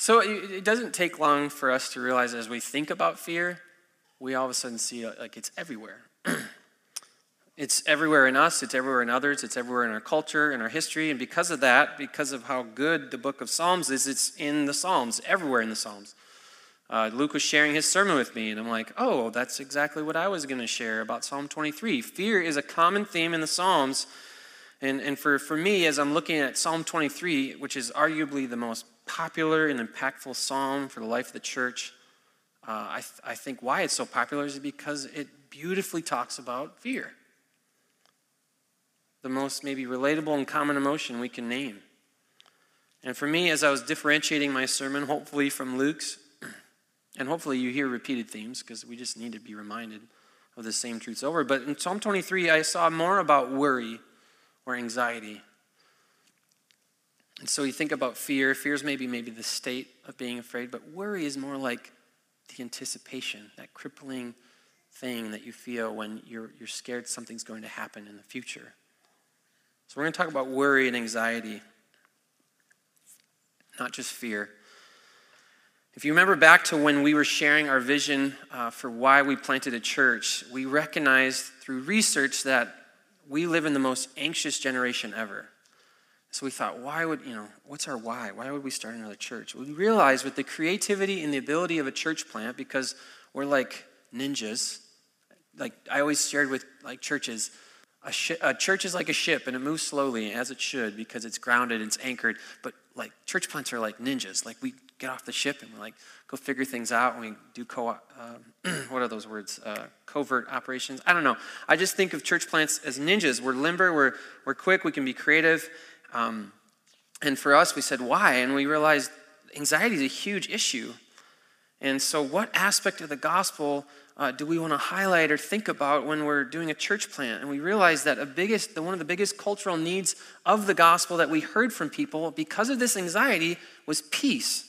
So it, doesn't take long for us to realize as we think about fear, we all of a sudden see uh, like it's everywhere. it's everywhere in us, it's everywhere in others, it's everywhere in our culture, in our history, and because of that, because of how good the book of Psalms is, it's in the Psalms, everywhere in the Psalms. Uh, Luke was sharing his sermon with me, and I'm like, oh, that's exactly what I was going to share about Psalm 23. Fear is a common theme in the Psalms. And, and for, for me, as I'm looking at Psalm 23, which is arguably the most popular and impactful psalm for the life of the church, uh, I, th- I think why it's so popular is because it beautifully talks about fear. The most maybe relatable and common emotion we can name. And for me, as I was differentiating my sermon, hopefully from Luke's, and hopefully you hear repeated themes because we just need to be reminded of the same truths over. But in Psalm 23, I saw more about worry or anxiety. And so you think about fear. Fear is maybe maybe the state of being afraid, but worry is more like the anticipation, that crippling thing that you feel when you're, you're scared something's going to happen in the future. So we're going to talk about worry and anxiety, not just fear. If you remember back to when we were sharing our vision uh, for why we planted a church, we recognized through research that we live in the most anxious generation ever. So we thought, why would, you know, what's our why? Why would we start another church? We realized with the creativity and the ability of a church plant, because we're like ninjas, like I always shared with like churches, a, sh- a church is like a ship and it moves slowly as it should because it's grounded, it's anchored. But like church plants are like ninjas. Like we get off the ship and we like go figure things out and we do co uh, what are those words uh, covert operations i don't know i just think of church plants as ninjas we're limber we're, we're quick we can be creative um, and for us we said why? And we realized anxiety is a huge issue. And so what aspect of the gospel uh, do we want to highlight or think about when we're doing a church plant? And we realized that a biggest, one of the biggest cultural needs of the gospel that we heard from people because of this anxiety was peace.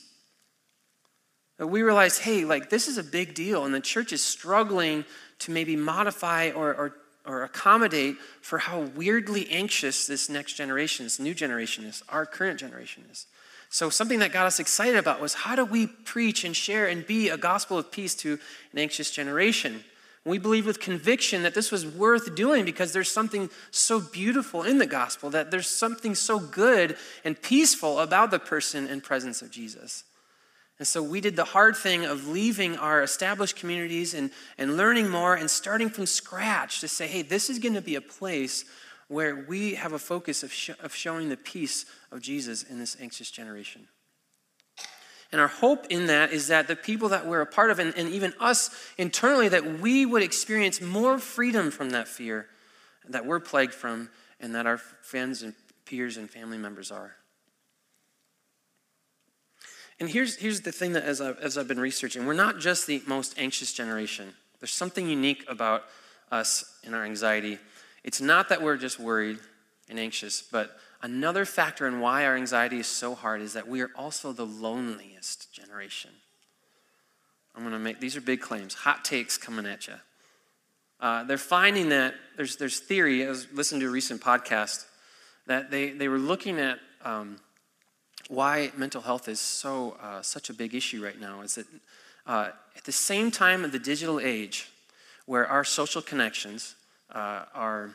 We realized, hey, like this is a big deal, and the church is struggling to maybe modify or, or, or accommodate for how weirdly anxious this next generation, this new generation is, our current generation is. So, something that got us excited about was how do we preach and share and be a gospel of peace to an anxious generation? We believe with conviction that this was worth doing because there's something so beautiful in the gospel, that there's something so good and peaceful about the person and presence of Jesus. And so we did the hard thing of leaving our established communities and, and learning more and starting from scratch to say, hey, this is going to be a place where we have a focus of, sh- of showing the peace of Jesus in this anxious generation. And our hope in that is that the people that we're a part of, and, and even us internally, that we would experience more freedom from that fear that we're plagued from, and that our friends and peers and family members are. And here's, here's the thing that as I've, as I've been researching, we're not just the most anxious generation. There's something unique about us and our anxiety. It's not that we're just worried and anxious, but another factor in why our anxiety is so hard is that we are also the loneliest generation. I'm going to make these are big claims, hot takes coming at you. Uh, they're finding that there's, there's theory. I was listening to a recent podcast that they, they were looking at um, why mental health is so uh, such a big issue right now is that uh, at the same time of the digital age, where our social connections uh, are,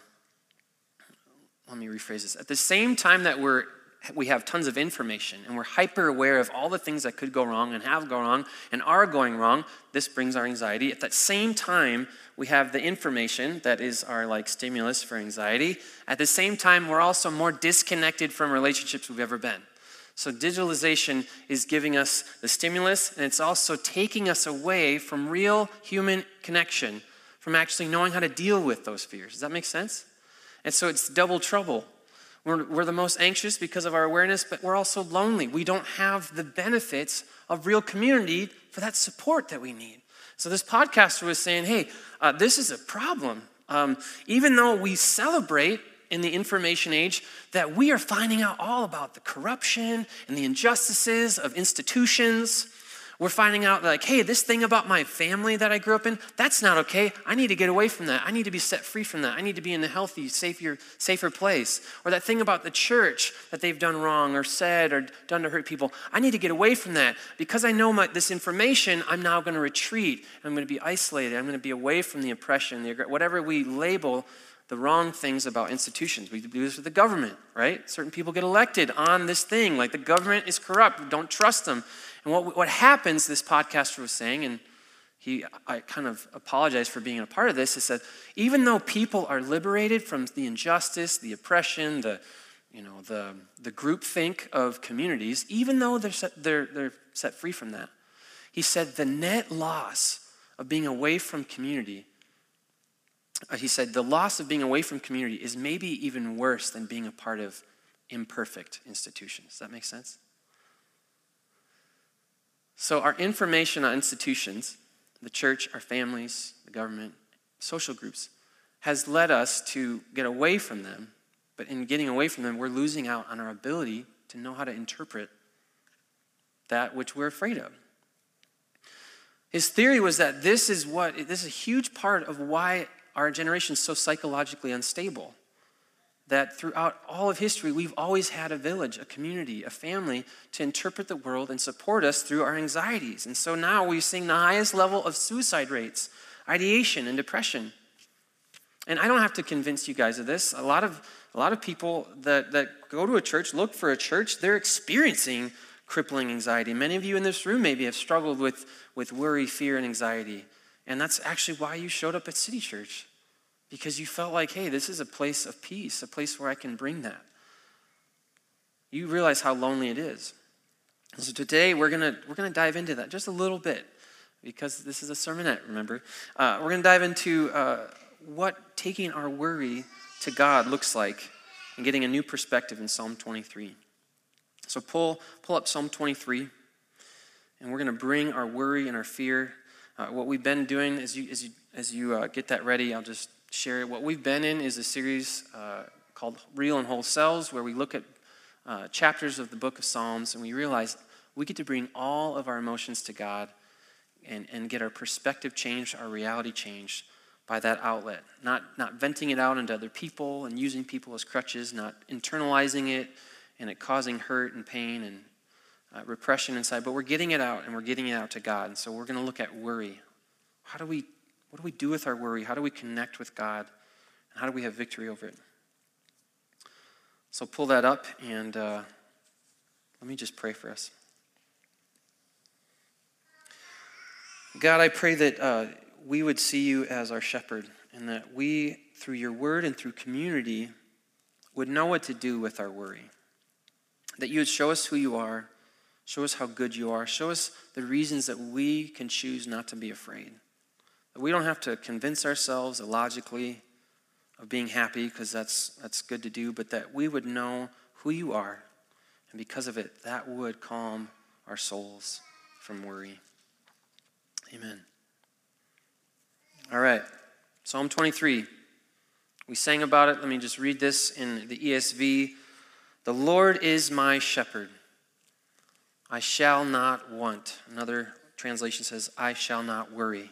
let me rephrase this. At the same time that we're we have tons of information and we're hyper aware of all the things that could go wrong and have gone wrong and are going wrong this brings our anxiety. At that same time we have the information that is our like stimulus for anxiety. At the same time we're also more disconnected from relationships we've ever been so, digitalization is giving us the stimulus, and it's also taking us away from real human connection, from actually knowing how to deal with those fears. Does that make sense? And so, it's double trouble. We're, we're the most anxious because of our awareness, but we're also lonely. We don't have the benefits of real community for that support that we need. So, this podcaster was saying, hey, uh, this is a problem. Um, even though we celebrate in the information age that we are finding out all about the corruption and the injustices of institutions. We're finding out like, hey, this thing about my family that I grew up in, that's not okay. I need to get away from that. I need to be set free from that. I need to be in a healthy, safer, safer place. Or that thing about the church that they've done wrong or said or done to hurt people. I need to get away from that. Because I know my, this information, I'm now going to retreat. I'm going to be isolated. I'm going to be away from the oppression, the, whatever we label the wrong things about institutions. We do this with the government, right? Certain people get elected on this thing, like the government is corrupt. We don't trust them. And what, what happens, this podcaster was saying, and he, I kind of apologize for being a part of this, is that even though people are liberated from the injustice, the oppression, the, you know, the, the groupthink of communities, even though they're set, they're, they're set free from that, he said the net loss of being away from community, Uh, he said the loss of being away from community is maybe even worse than being a part of imperfect institutions. Does that make sense? So, our information on institutions, the church, our families, the government, social groups, has led us to get away from them. But in getting away from them, we're losing out on our ability to know how to interpret that which we're afraid of. His theory was that this is what, this is a huge part of why our generation is so psychologically unstable that throughout all of history, we've always had a village, a community, a family to interpret the world and support us through our anxieties. And so now we're seeing the highest level of suicide rates, ideation, and depression. And I don't have to convince you guys of this. A lot of, a lot of people that, that go to a church, look for a church, they're experiencing crippling anxiety. Many of you in this room maybe have struggled with, with worry, fear, and anxiety. And that's actually why you showed up at City Church because you felt like, hey, this is a place of peace, a place where I can bring that. You realize how lonely it is. And So today we're gonna we're gonna dive into that just a little bit because this is a sermonette. Remember, uh, we're gonna dive into uh, what taking our worry to God looks like and getting a new perspective in Psalm 23. So pull pull up Psalm 23, and we're gonna bring our worry and our fear. Uh, what we've been doing as you as you as you uh, get that ready, I'll just share what we've been in is a series uh, called Real and Whole Selves, where we look at uh, chapters of the book of Psalms and we realize we get to bring all of our emotions to God and, and get our perspective changed, our reality changed by that outlet. Not, not venting it out into other people and using people as crutches, not internalizing it and it causing hurt and pain and uh, repression inside, but we're getting it out and we're getting it out to God. And so we're going to look at worry. How do we what do we do with our worry? How do we connect with God? And how do we have victory over it? So pull that up and uh, let me just pray for us. God, I pray that uh, we would see you as our shepherd and that we, through your word and through community, would know what to do with our worry. That you would show us who you are, show us how good you are, show us the reasons that we can choose not to be afraid. We don't have to convince ourselves illogically of being happy because that's, that's good to do, but that we would know who you are. And because of it, that would calm our souls from worry. Amen. All right, Psalm 23. We sang about it. Let me just read this in the ESV. The Lord is my shepherd. I shall not want. Another translation says, I shall not worry.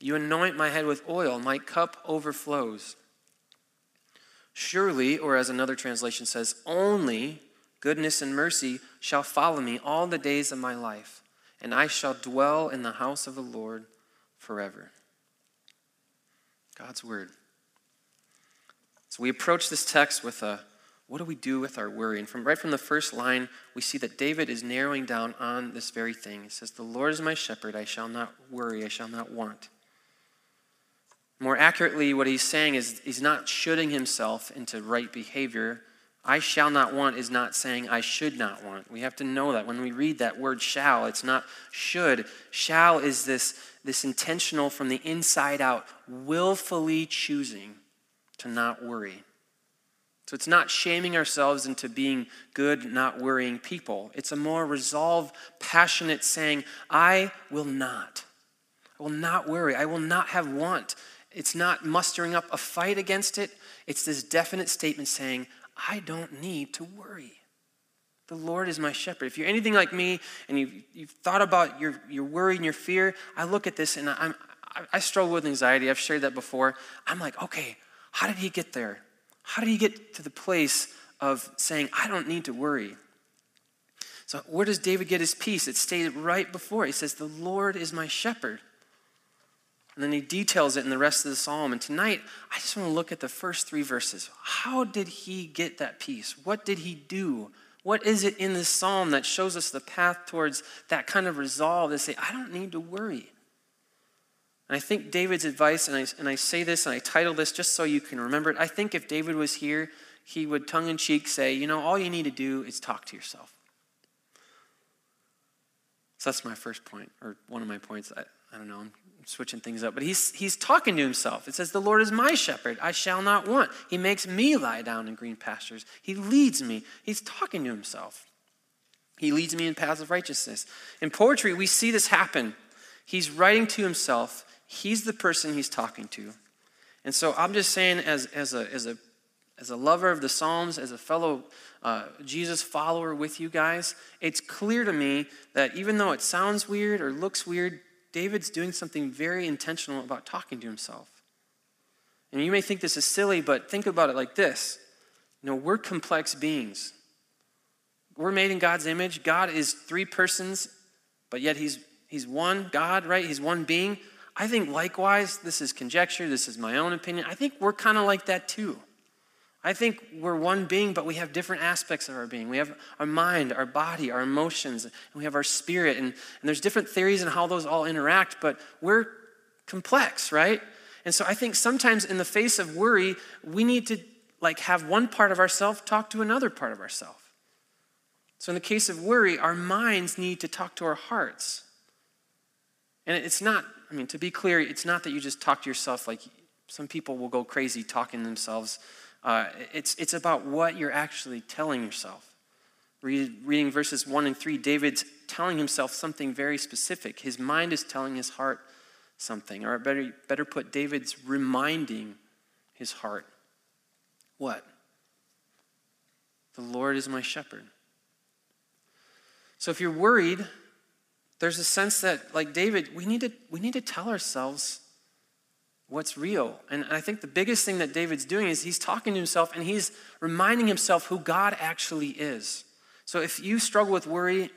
You anoint my head with oil, my cup overflows. Surely, or as another translation says, only goodness and mercy shall follow me all the days of my life, and I shall dwell in the house of the Lord forever. God's word. So we approach this text with a what do we do with our worry? And from right from the first line, we see that David is narrowing down on this very thing. He says, The Lord is my shepherd, I shall not worry, I shall not want. More accurately, what he's saying is he's not shooting himself into right behavior I shall not want is not saying I should not want. We have to know that when we read that word shall, it's not should. Shall is this, this intentional from the inside out, willfully choosing to not worry. So it's not shaming ourselves into being good, not worrying people. It's a more resolved, passionate saying, I will not. I will not worry. I will not have want. It's not mustering up a fight against it. It's this definite statement saying, I don't need to worry. The Lord is my shepherd. If you're anything like me and you've, you've thought about your, your worry and your fear, I look at this and I'm, I struggle with anxiety. I've shared that before. I'm like, okay, how did he get there? How did he get to the place of saying, I don't need to worry? So, where does David get his peace? It's stated right before. He says, The Lord is my shepherd. And then he details it in the rest of the psalm. And tonight, I just want to look at the first three verses. How did he get that peace? What did he do? What is it in this psalm that shows us the path towards that kind of resolve to say, I don't need to worry? And I think David's advice, and I, and I say this and I title this just so you can remember it. I think if David was here, he would tongue in cheek say, you know, all you need to do is talk to yourself. So that's my first point, or one of my points. I, I don't know, I'm switching things up. But he's, he's talking to himself. It says, The Lord is my shepherd. I shall not want. He makes me lie down in green pastures. He leads me. He's talking to himself. He leads me in paths of righteousness. In poetry, we see this happen. He's writing to himself He's the person he's talking to. And so I'm just saying, as, as, a, as, a, as a lover of the Psalms, as a fellow uh, Jesus follower with you guys, it's clear to me that even though it sounds weird or looks weird, David's doing something very intentional about talking to himself. And you may think this is silly, but think about it like this. You know, we're complex beings. We're made in God's image. God is three persons, but yet he's, he's one God, right? He's one being. I think likewise, this is conjecture, this is my own opinion. I think we're kind of like that too. I think we're one being, but we have different aspects of our being. We have our mind, our body, our emotions, and we have our spirit. And, and there's different theories on how those all interact, but we're complex, right? And so I think sometimes in the face of worry, we need to like have one part of ourself talk to another part of ourself. So in the case of worry, our minds need to talk to our hearts. And it's not I mean, to be clear, it's not that you just talk to yourself like some people will go crazy talking themselves. Uh, it's, it's about what you're actually telling yourself. Read, reading verses 1 and 3, David's telling himself something very specific. His mind is telling his heart something. Or better, better put, David's reminding his heart. What? The Lord is my shepherd. So if you're worried, there's a sense that, like David, we need to, we need to tell ourselves what's real. And I think the biggest thing that David's doing is he's talking to himself and he's reminding himself who God actually is. So if you struggle with worry,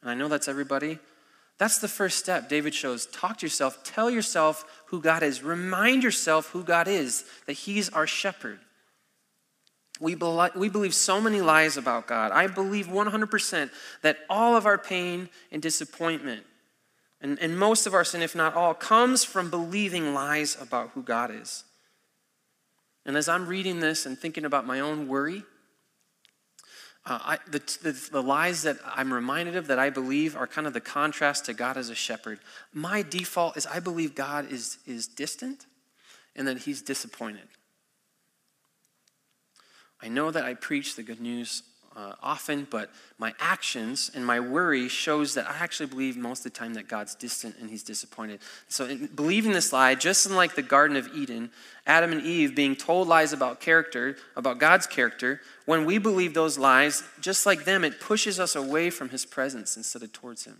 and I know that's everybody, that's the first step David shows. Talk to yourself, tell yourself who God is, remind yourself who God is, that he's our shepherd. We, be- we believe so many lies about God. I believe 100% that all of our pain and disappointment, and, and most of our sin, if not all, comes from believing lies about who God is. And as I'm reading this and thinking about my own worry, uh, I, the, the, the, lies that I'm reminded of that I believe are kind of the contrast to God as a shepherd. My default is I believe God is, is distant and that he's disappointed. I know that I preach the good news uh, often, but my actions and my worry shows that I actually believe most of the time that God's distant and he's disappointed. So, in believing this lie, just like the Garden of Eden, Adam and Eve being told lies about character, about God's character, when we believe those lies, just like them, it pushes us away from his presence instead of towards him.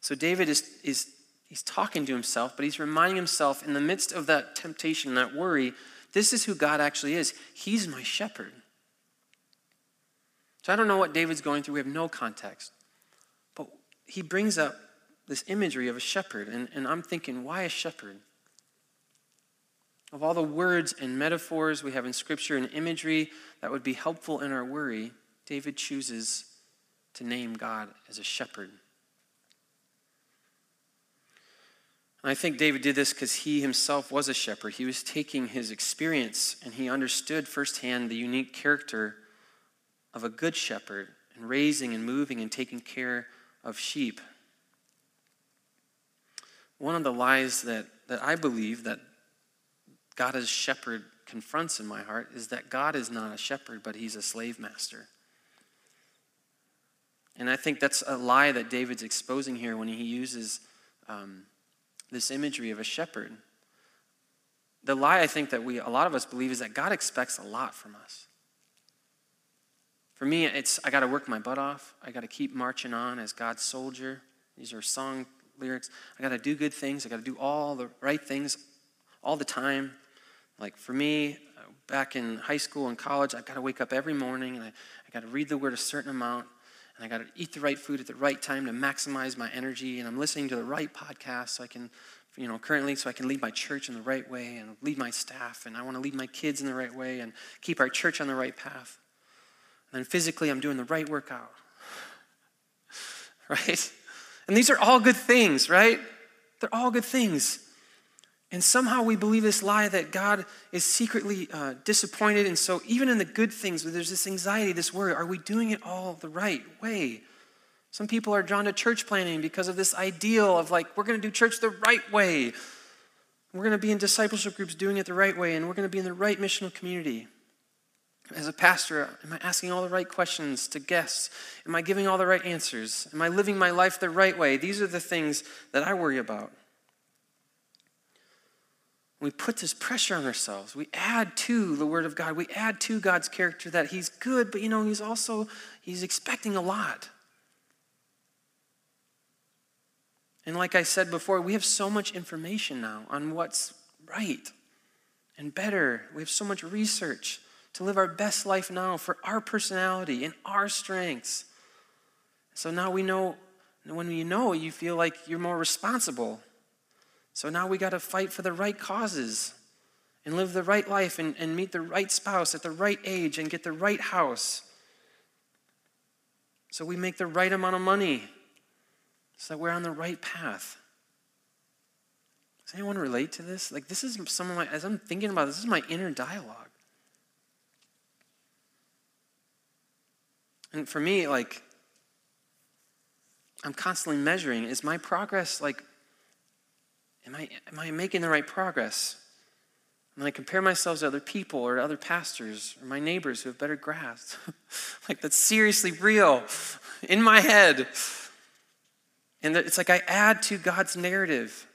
So, David is, is he's talking to himself, but he's reminding himself in the midst of that temptation, that worry, this is who God actually is. He's my shepherd. So I don't know what David's going through. We have no context. But he brings up this imagery of a shepherd. And, and I'm thinking, why a shepherd? Of all the words and metaphors we have in Scripture and imagery that would be helpful in our worry, David chooses to name God as a shepherd. And I think David did this because he himself was a shepherd. He was taking his experience and he understood firsthand the unique character of a good shepherd and raising and moving and taking care of sheep. One of the lies that, that I believe that God as shepherd confronts in my heart is that God is not a shepherd, but he's a slave master. And I think that's a lie that David's exposing here when he uses um, this imagery of a shepherd. The lie I think that we a lot of us believe is that God expects a lot from us. For me, it's I got to work my butt off. I got to keep marching on as God's soldier. These are song lyrics. I got to do good things. I got to do all the right things all the time. Like for me, uh, back in high school and college, I've got to wake up every morning and I, I got to read the word a certain amount and I got to eat the right food at the right time to maximize my energy. And I'm listening to the right podcast so I can, you know, currently so I can lead my church in the right way and lead my staff. And I want to lead my kids in the right way and keep our church on the right path. And then physically, I'm doing the right workout. Right? And these are all good things, right? They're all good things. And somehow we believe this lie that God is secretly uh, disappointed. And so, even in the good things, there's this anxiety, this worry, are we doing it all the right way? Some people are drawn to church planting because of this ideal of like, we're going to do church the right way. We're going to be in discipleship groups doing it the right way, and we're going to be in the right missional community. As a pastor, am I asking all the right questions to guests? Am I giving all the right answers? Am I living my life the right way? These are the things that I worry about we put this pressure on ourselves. We add to the Word of God. We add to God's character that He's good, but you know, He's also He's expecting a lot. And like I said before, we have so much information now on what's right and better. We have so much research to live our best life now for our personality and our strengths. So now we know, when you know, you feel like you're more responsible so now we got to fight for the right causes and live the right life and, and meet the right spouse at the right age and get the right house. So we make the right amount of money so that we're on the right path. Does anyone relate to this? Like, this is some of my, as I'm thinking about this, this is my inner dialogue. And for me, like, I'm constantly measuring is my progress like Am I, am I making the right progress? When I compare myself to other people or other pastors or my neighbors who have better grass, like that's seriously real in my head. And it's like I add to God's narrative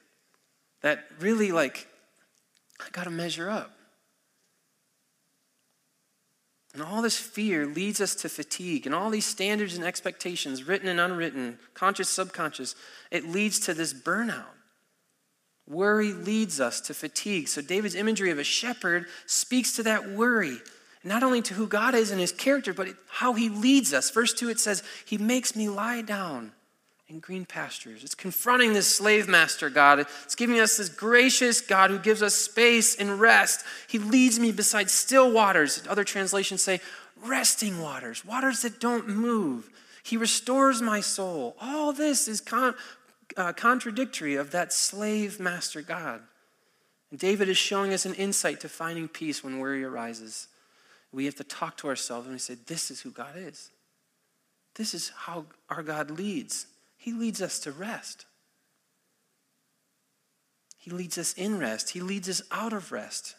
that really, like, I got to measure up. And all this fear leads us to fatigue. And all these standards and expectations, written and unwritten, conscious, subconscious, it leads to this burnout. Worry leads us to fatigue. So, David's imagery of a shepherd speaks to that worry, not only to who God is and his character, but how he leads us. Verse 2, it says, He makes me lie down in green pastures. It's confronting this slave master God. It's giving us this gracious God who gives us space and rest. He leads me beside still waters. Other translations say, resting waters, waters that don't move. He restores my soul. All this is con- uh, contradictory of that slave master God. And David is showing us an insight to finding peace when worry arises. We have to talk to ourselves and we say, This is who God is. This is how our God leads. He leads us to rest. He leads us in rest. He leads us out of rest.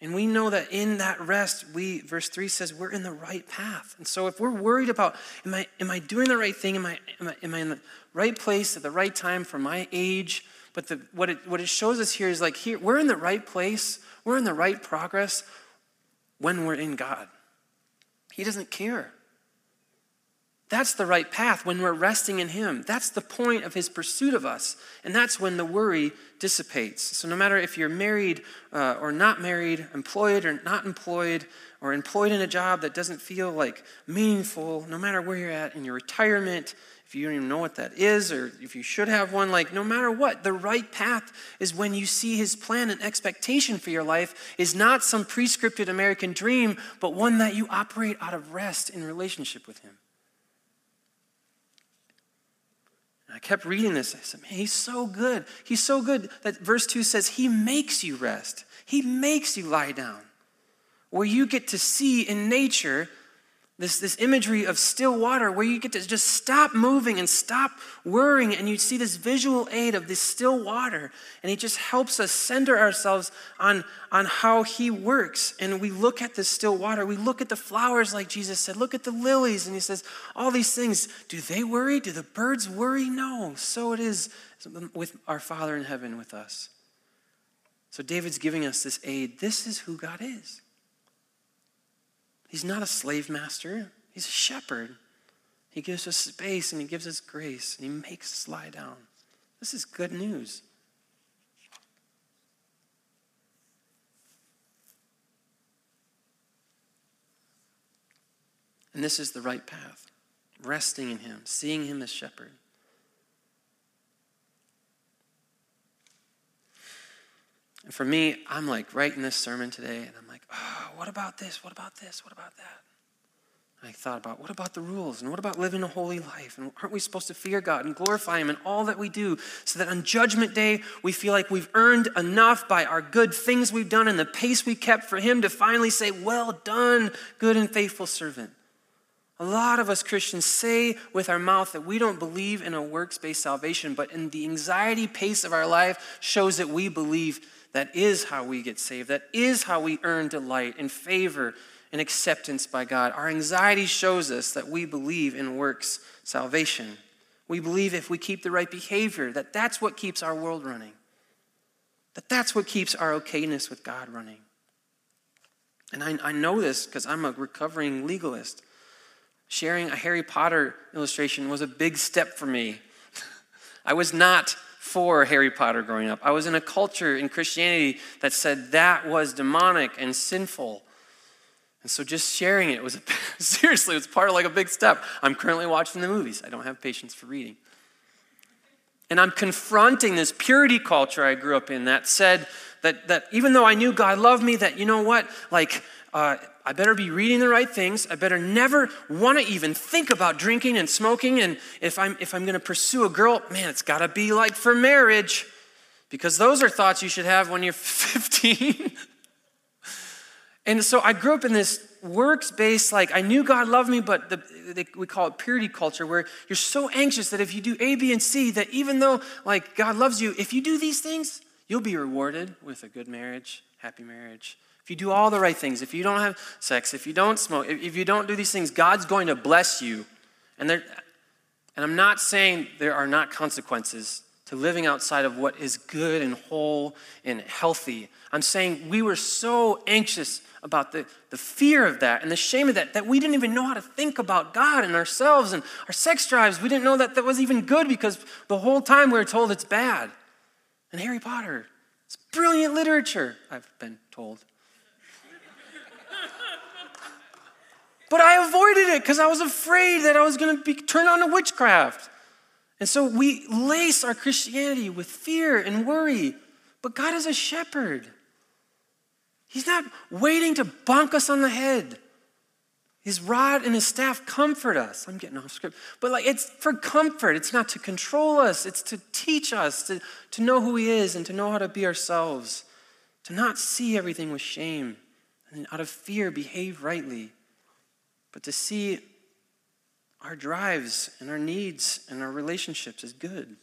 And we know that in that rest, we, verse 3 says, we're in the right path. And so if we're worried about, am I, am I doing the right thing? Am I, am, I, am I in the right place at the right time for my age? But the, what, it, what it shows us here is like, here, we're in the right place, we're in the right progress when we're in God. He doesn't care. That's the right path when we're resting in Him. That's the point of His pursuit of us. And that's when the worry dissipates. So, no matter if you're married uh, or not married, employed or not employed, or employed in a job that doesn't feel like meaningful, no matter where you're at in your retirement, if you don't even know what that is, or if you should have one, like no matter what, the right path is when you see His plan and expectation for your life is not some prescripted American dream, but one that you operate out of rest in relationship with Him. And I kept reading this. I said, man, he's so good. He's so good that verse 2 says, He makes you rest, He makes you lie down. Where you get to see in nature this, this imagery of still water where you get to just stop moving and stop worrying and you see this visual aid of this still water. And it just helps us center ourselves on, on how he works. And we look at this still water. We look at the flowers like jesus said. Look at the lilies. And he says all these things do they worry? Do the birds worry? No so it is with our father in heaven with us. So david's giving us this aid. This is who god is He's not a slave master, he's a shepherd. He gives us space and he gives us grace and he makes us lie down. This is good news. And this is the right path resting in him, seeing him as shepherd. And for me, I'm like writing this sermon today, and I'm oh, what about this? What about this? What about that? I thought about what about the rules and what about living a holy life? And aren't we supposed to fear God and glorify Him in all that we do so that on Judgment Day we feel like we've earned enough by our good things we've done and the pace we kept for Him to finally say, Well done, good and faithful servant. A lot of us Christians say with our mouth that we don't believe in a works based salvation, but in the anxiety pace of our life shows that we believe that is how we get saved. That is how we earn delight and favor and acceptance by God. Our anxiety shows us that we believe in works salvation. We believe if we keep the right behavior, that that's what keeps our world running. That that's what keeps our okayness with God running. And I, I know this because I'm a recovering legalist. Sharing a Harry Potter illustration was a big step for me. I was not for Harry Potter growing up. I was in a culture in Christianity that said that was demonic and sinful. And so just sharing it was a, seriously, it was part of like a big step. I'm currently watching the movies. I don't have patience for reading. And I'm confronting this purity culture I grew up in that said that, that even though I knew God loved me, that you know what, like uh, I better be reading the right things. I better never want to even think about drinking and smoking. And if I'm, if I'm going to pursue a girl, man, it's got to be like for marriage. Because those are thoughts you should have when you're 15. and so I grew up in this works based, like I knew God loved me, but the, they, we call it purity culture, where you're so anxious that if you do A, B, and C, that even though like God loves you, if you do these things, you'll be rewarded with a good marriage, happy marriage, if you do all the right things, if you don't have sex, if you don't smoke, if, you don't do these things, God's going to bless you. And, there, and I'm not saying there are not consequences to living outside of what is good and whole and healthy. I'm saying we were so anxious about the, the fear of that and the shame of that that we didn't even know how to think about God and ourselves and our sex drives. We didn't know that that was even good because the whole time we were told it's bad. And Harry Potter, it's brilliant literature, I've been told. But I avoided it because I was afraid that I was going to be turned on to witchcraft. And so we lace our Christianity with fear and worry. But God is a shepherd. He's not waiting to bonk us on the head. His rod and his staff comfort us. I'm getting off script. But like it's for comfort. It's not to control us. It's to teach us to, to know who he is and to know how to be ourselves. To not see everything with shame. And out of fear behave rightly but to see our drives and our needs and our relationships as good.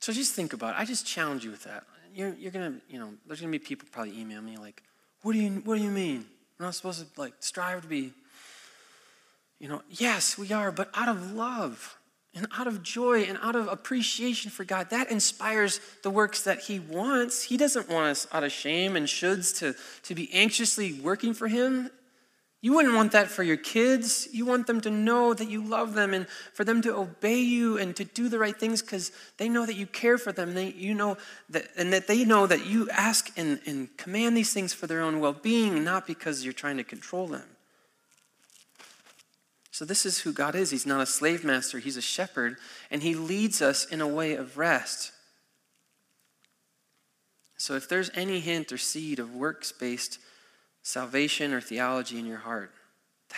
So just think about it. I just challenge you with that. You're, you're gonna, you know, there's gonna be people probably email me like, what do you what do you mean? We're not supposed to like strive to be, you know, yes, we are, but out of love and out of joy and out of appreciation for God, that inspires the works that He wants. He doesn't want us out of shame and shoulds to, to be anxiously working for Him. You wouldn't want that for your kids. You want them to know that you love them and for them to obey you and to do the right things because they know that you care for them. They, you know that, and that they know that you ask and, and command these things for their own well being, not because you're trying to control them. So, this is who God is. He's not a slave master, He's a shepherd, and He leads us in a way of rest. So, if there's any hint or seed of works based salvation or theology in your heart,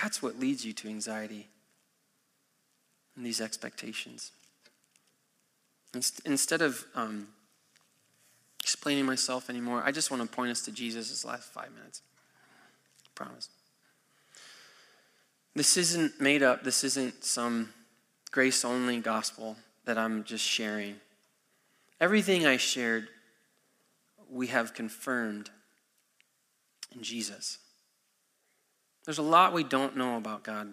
That's what leads you to anxiety and these expectations. Instead of um, explaining myself anymore, I just want to point us to Jesus last five minutes. I promise. This isn't made up, this isn't some grace only gospel that I'm just sharing. Everything I shared, we have confirmed in Jesus. There's a lot we don't know about God.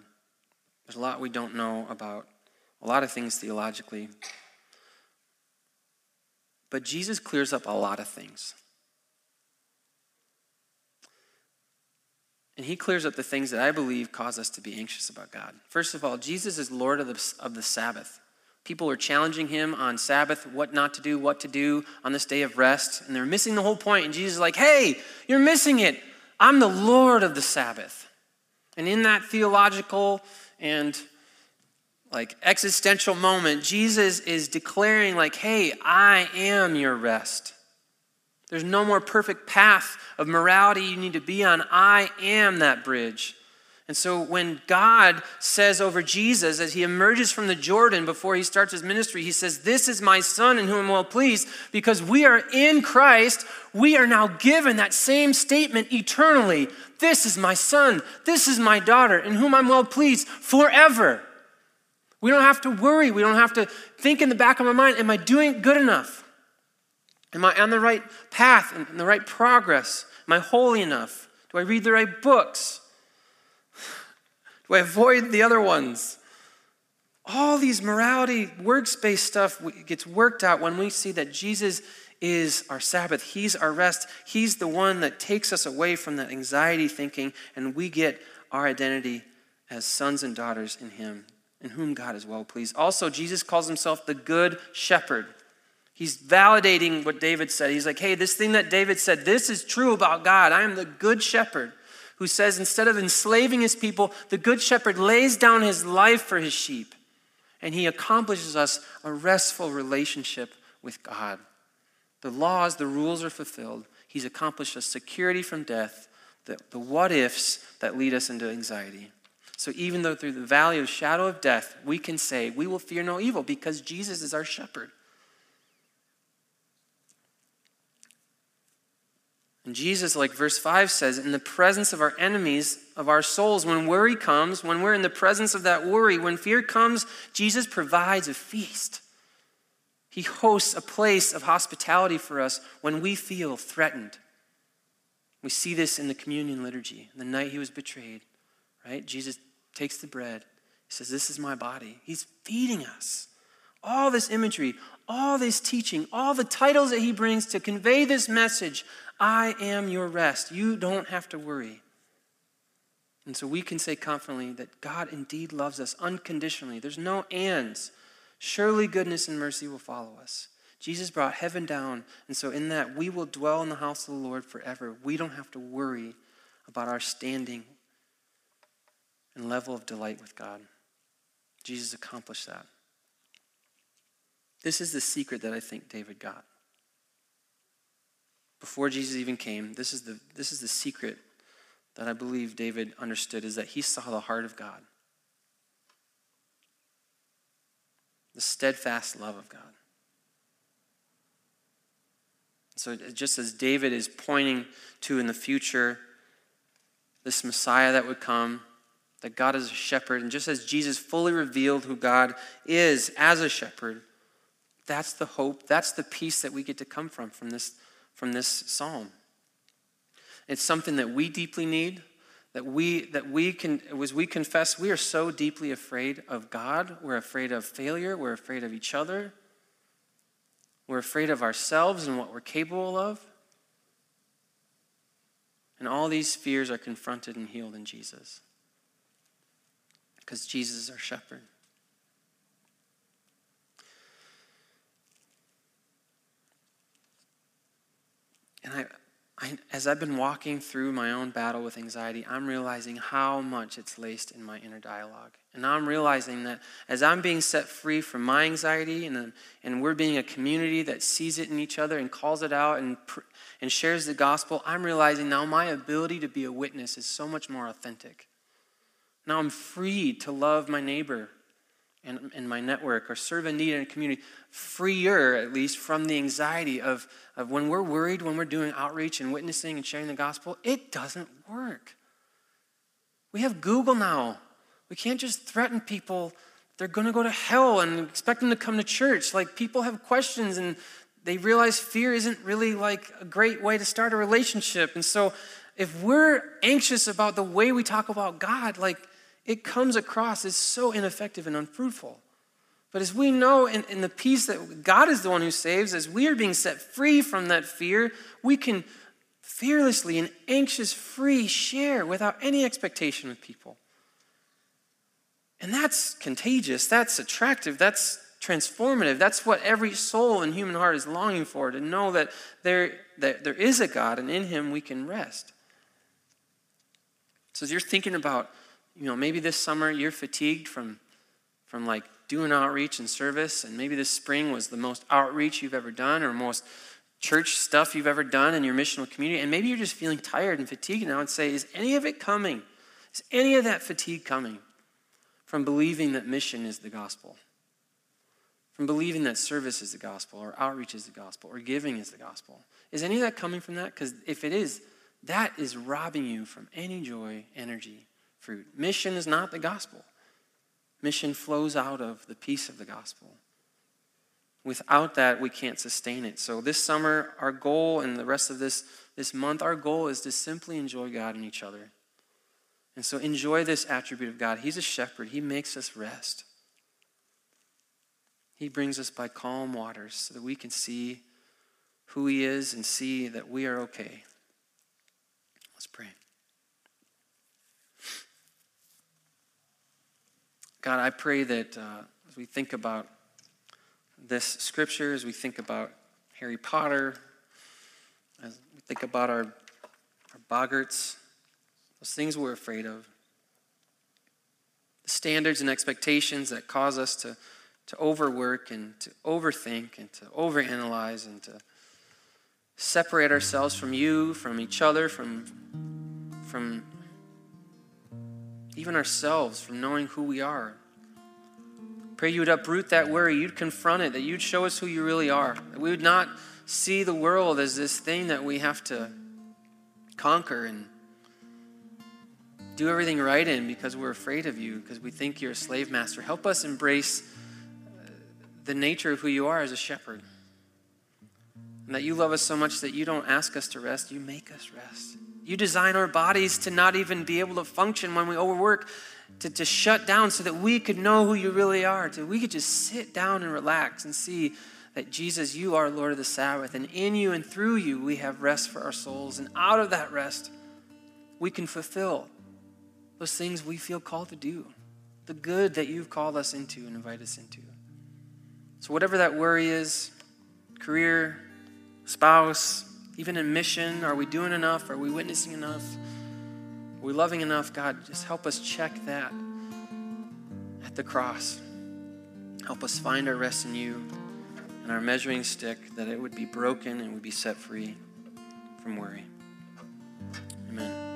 There's a lot we don't know about a lot of things theologically. But Jesus clears up a lot of things. And he clears up the things that I believe cause us to be anxious about God. First of all, Jesus is Lord of the, of the Sabbath. People are challenging him on Sabbath, what not to do, what to do on this day of rest, and they're missing the whole point. And Jesus is like, hey, you're missing it. I'm the Lord of the Sabbath. And in that theological and like existential moment, Jesus is declaring, like, hey, I am your rest. There's no more perfect path of morality you need to be on. I am that bridge. And so when God says over Jesus, as he emerges from the Jordan before he starts his ministry, he says, This is my son in whom I'm well pleased. Because we are in Christ, we are now given that same statement eternally. This is my son, this is my daughter, in whom I'm well pleased forever. We don't have to worry. We don't have to think in the back of my mind, Am I doing good enough? Am I on the right path and the right progress? Am I holy enough? Do I read the right books? Do I avoid the other ones? All these morality, works-based stuff gets worked out when we see that Jesus is our Sabbath. He's our rest. He's the one that takes us away from that anxiety thinking, and we get our identity as sons and daughters in Him, in whom God is well pleased. Also, Jesus calls Himself the Good Shepherd. He's validating what David said. He's like, hey, this thing that David said, this is true about God. I am the good shepherd who says instead of enslaving his people, the good shepherd lays down his life for his sheep. And he accomplishes us a restful relationship with God. The laws, the rules are fulfilled. He's accomplished us security from death, the, the what ifs that lead us into anxiety. So even though through the valley of shadow of death, we can say, we will fear no evil because Jesus is our shepherd. And Jesus, like verse 5 says, in the presence of our enemies, of our souls, when worry comes, when we're in the presence of that worry, when fear comes, Jesus provides a feast. He hosts a place of hospitality for us when we feel threatened. We see this in the communion liturgy. The night he was betrayed, right? Jesus takes the bread. He says, This is my body. He's feeding us. All this imagery, all this teaching, all the titles that he brings to convey this message I am your rest. You don't have to worry. And so we can say confidently that God indeed loves us unconditionally. There's no ands. Surely goodness and mercy will follow us. Jesus brought heaven down, and so in that we will dwell in the house of the Lord forever. We don't have to worry about our standing and level of delight with God. Jesus accomplished that. This is the secret that I think David got before Jesus even came, this is the, this is the secret that I believe David understood is that he saw the heart of God. The steadfast love of God. So, just as David is pointing to in the future this Messiah that would come, that God is a shepherd, and just as Jesus fully revealed who God is as a shepherd, that's the hope, that's the peace that we get to come from from this from this psalm. It's something that we deeply need, that we that we can as we confess we are so deeply afraid of God, we're afraid of failure, we're afraid of each other. We're afraid of ourselves and what we're capable of. And all these fears are confronted and healed in Jesus. Because Jesus is our shepherd. And I, I, as I've been walking through my own battle with anxiety, I'm realizing how much it's laced in my inner dialogue. And now I'm realizing that as I'm being set free from my anxiety, and, um, and we're being a community that sees it in each other and calls it out and, and shares the gospel, I'm realizing now my ability to be a witness is so much more authentic. Now I'm free to love my neighbor and, and my network or serve a need in a community, freer at least from the anxiety of, of when we're worried, when we're doing outreach and witnessing and sharing the gospel, it doesn't work. We have Google now. We can't just threaten people they're going to go to hell and expect them to come to church. Like people have questions and they realize fear isn't really like a great way to start a relationship. And so if we're anxious about the way we talk about God, like it comes across as so ineffective and unfruitful. But as we know in, in the peace that God is the one who saves, as we are being set free from that fear, we can fearlessly and anxious free share without any expectation with people. And that's contagious, that's attractive, that's transformative. That's what every soul and human heart is longing for to know that there, that there is a God and in Him we can rest. So as you're thinking about, you know, maybe this summer you're fatigued from, from like doing outreach and service, and maybe this spring was the most outreach you've ever done or most church stuff you've ever done in your missional community, and maybe you're just feeling tired and fatigued, now and say, is any of it coming? Is any of that fatigue coming from believing that mission is the gospel? From believing that service is the gospel, or outreach is the gospel, or giving is the gospel? Is any of that coming from that? Because if it is, that is robbing you from any joy, energy, fruit. Mission is not the gospel. Mission flows out of the peace of the gospel. Without that, we can't sustain it. So, this summer, our goal, and the rest of this, this month, our goal is to simply enjoy God and each other. And so, enjoy this attribute of God. He's a shepherd, He makes us rest. He brings us by calm waters so that we can see who He is and see that we are okay. Let's pray. God, I pray that uh, as we think about this scripture, as we think about Harry Potter, as we think about our, our boggarts, those things we're afraid of, the standards and expectations that cause us to, to overwork and to overthink and to overanalyze and to separate ourselves from you, from each other, from, from even ourselves, from knowing who we are. Pray you would uproot that worry, you'd confront it, that you'd show us who you really are, that we would not see the world as this thing that we have to conquer and do everything right in because we're afraid of you, because we think you're a slave master. Help us embrace uh, the nature of who you are as a shepherd. And that you love us so much that you don't ask us to rest, you make us rest. You design our bodies to not even be able to function when we overwork, to, to shut down so that we could know who you really are, so we could just sit down and relax and see that Jesus, you are Lord of the Sabbath, and in you and through you we have rest for our souls. And out of that rest, we can fulfill those things we feel called to do, the good that you've called us into and invite us into. So, whatever that worry is career, spouse, even in mission, are we doing enough? Are we witnessing enough? Are we loving enough? God, just help us check that at the cross. Help us find our rest in you and our measuring stick, that it would be broken and would be set free from worry. Amen.